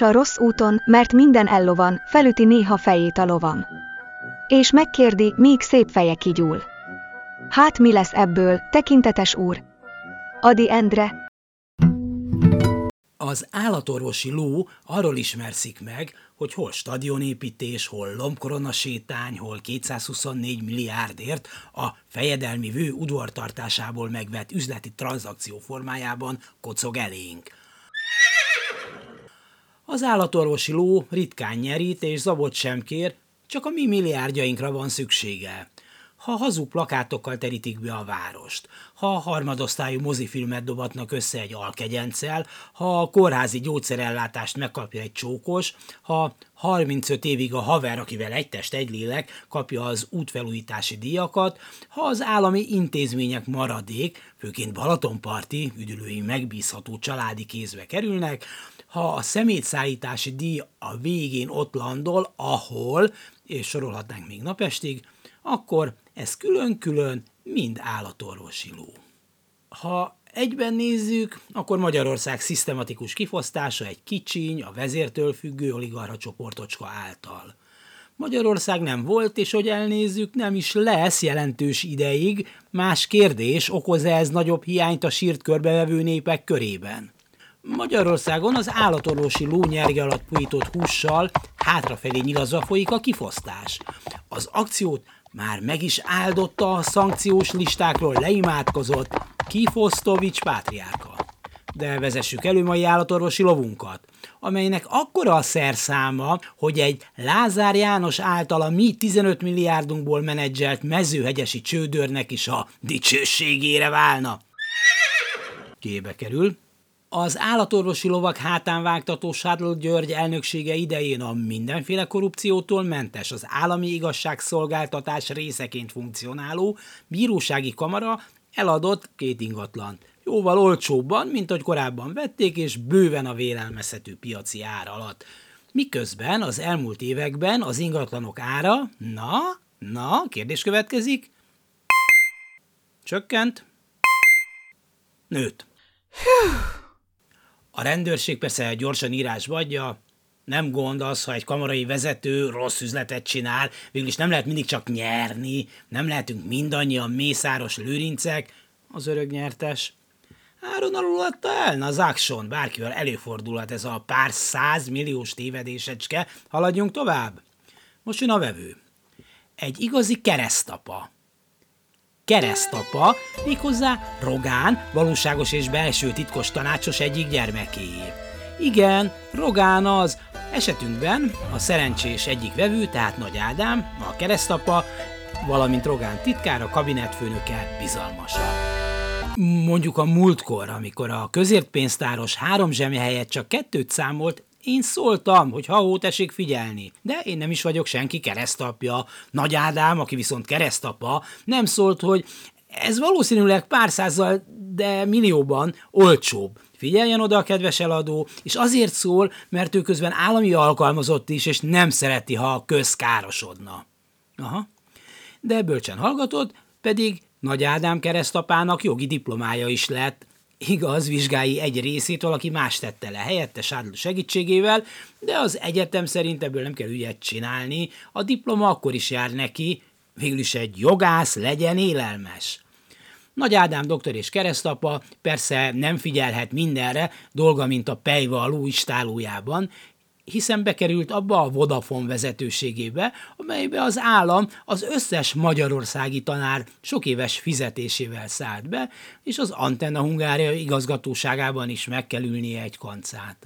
A rossz úton, mert minden ellovan, felüti néha fejét a lovam. És megkérdi, míg szép feje kigyúl. Hát mi lesz ebből, tekintetes úr? Adi Endre, Az állatorvosi ló arról ismerszik meg, hogy hol stadionépítés, hol lombkorona sétány, hol 224 milliárdért a fejedelmi vő udvartartásából megvett üzleti tranzakció formájában kocog elénk. Az állatorvosi ló ritkán nyerít és zabot sem kér, csak a mi milliárdjainkra van szüksége. Ha hazug plakátokkal terítik be a várost, ha a harmadosztályú mozifilmet dobatnak össze egy alkegyencel, ha a kórházi gyógyszerellátást megkapja egy csókos, ha 35 évig a haver, akivel egy test, egy lélek, kapja az útfelújítási díjakat, ha az állami intézmények maradék, főként Balatonparti, üdülői megbízható családi kézbe kerülnek, ha a szemétszállítási díj a végén ott landol, ahol, és sorolhatnánk még napestig, akkor ez külön-külön mind állatorvosi ló. Ha egyben nézzük, akkor Magyarország szisztematikus kifosztása egy kicsiny, a vezértől függő oligarcha csoportocska által. Magyarország nem volt, és hogy elnézzük, nem is lesz jelentős ideig, más kérdés, okoz -e ez nagyobb hiányt a sírt körbevevő népek körében. Magyarországon az állatorvosi lónyerge alatt pujított hússal hátrafelé nyilazva folyik a kifosztás. Az akciót már meg is áldotta a szankciós listákról leimádkozott Kifosztovics pátriárka. De vezessük elő mai állatorvosi lovunkat, amelynek akkora a szerszáma, hogy egy Lázár János által a mi 15 milliárdunkból menedzselt mezőhegyesi csődörnek is a dicsőségére válna. Kébe kerül, az állatorvosi lovak hátán vágtató Sádl György elnöksége idején a mindenféle korrupciótól mentes az állami igazságszolgáltatás részeként funkcionáló bírósági kamara eladott két ingatlant. Jóval olcsóbban, mint hogy korábban vették, és bőven a vélelmezhető piaci ár alatt. Miközben az elmúlt években az ingatlanok ára, na, na, kérdés következik, csökkent, nőtt. A rendőrség persze gyorsan írásba adja, nem gond az, ha egy kamarai vezető rossz üzletet csinál, végülis nem lehet mindig csak nyerni, nem lehetünk mindannyian mészáros lőrincek, az örök nyertes. Áron alul adta el, na Zakson, bárkivel előfordulhat ez a pár százmilliós tévedésecske, haladjunk tovább. Most jön a vevő. Egy igazi keresztapa, keresztapa, méghozzá Rogán, valóságos és belső titkos tanácsos egyik gyermekéjé. Igen, Rogán az, esetünkben a szerencsés egyik vevő, tehát Nagy Ádám, a keresztapa, valamint Rogán titkára, kabinetfőnöke bizalmasa. Mondjuk a múltkor, amikor a közértpénztáros három zsemje helyett csak kettőt számolt, én szóltam, hogy ha ó, tessék figyelni. De én nem is vagyok senki keresztapja. Nagy Ádám, aki viszont keresztapa, nem szólt, hogy ez valószínűleg pár százzal, de millióban olcsóbb. Figyeljen oda a kedves eladó, és azért szól, mert ő közben állami alkalmazott is, és nem szereti, ha a köz. Aha. De bölcsen hallgatott, pedig Nagy Ádám keresztapának jogi diplomája is lett, Igaz, vizsgái egy részét valaki más tette le helyette Sádl segítségével, de az egyetem szerint ebből nem kell ügyet csinálni, a diploma akkor is jár neki, végül is egy jogász legyen élelmes. Nagy Ádám doktor és keresztapa persze nem figyelhet mindenre, dolga, mint a pejva a ló hiszen bekerült abba a Vodafone vezetőségébe, amelybe az állam az összes magyarországi tanár sok éves fizetésével szállt be, és az Antenna Hungária igazgatóságában is meg kell ülnie egy kancát.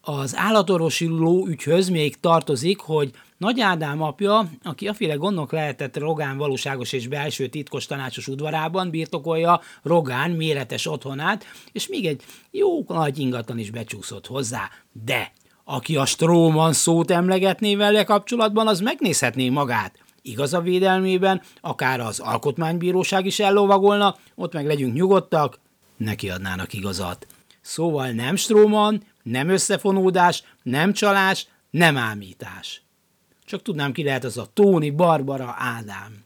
Az állatorvosi ló ügyhöz még tartozik, hogy Nagy Ádám apja, aki aféle gondok lehetett Rogán valóságos és belső titkos tanácsos udvarában birtokolja Rogán méretes otthonát, és még egy jó nagy ingatlan is becsúszott hozzá, de Aki a Stróman szót emlegetné vele kapcsolatban, az megnézhetné magát. Igaza védelmében, akár az alkotmánybíróság is ellovagolna, ott meg legyünk nyugodtak, neki adnának igazat. Szóval nem Stróman, nem összefonódás, nem csalás, nem ámítás. Csak tudnám, ki lehet az a Tóni Barbara Ádám.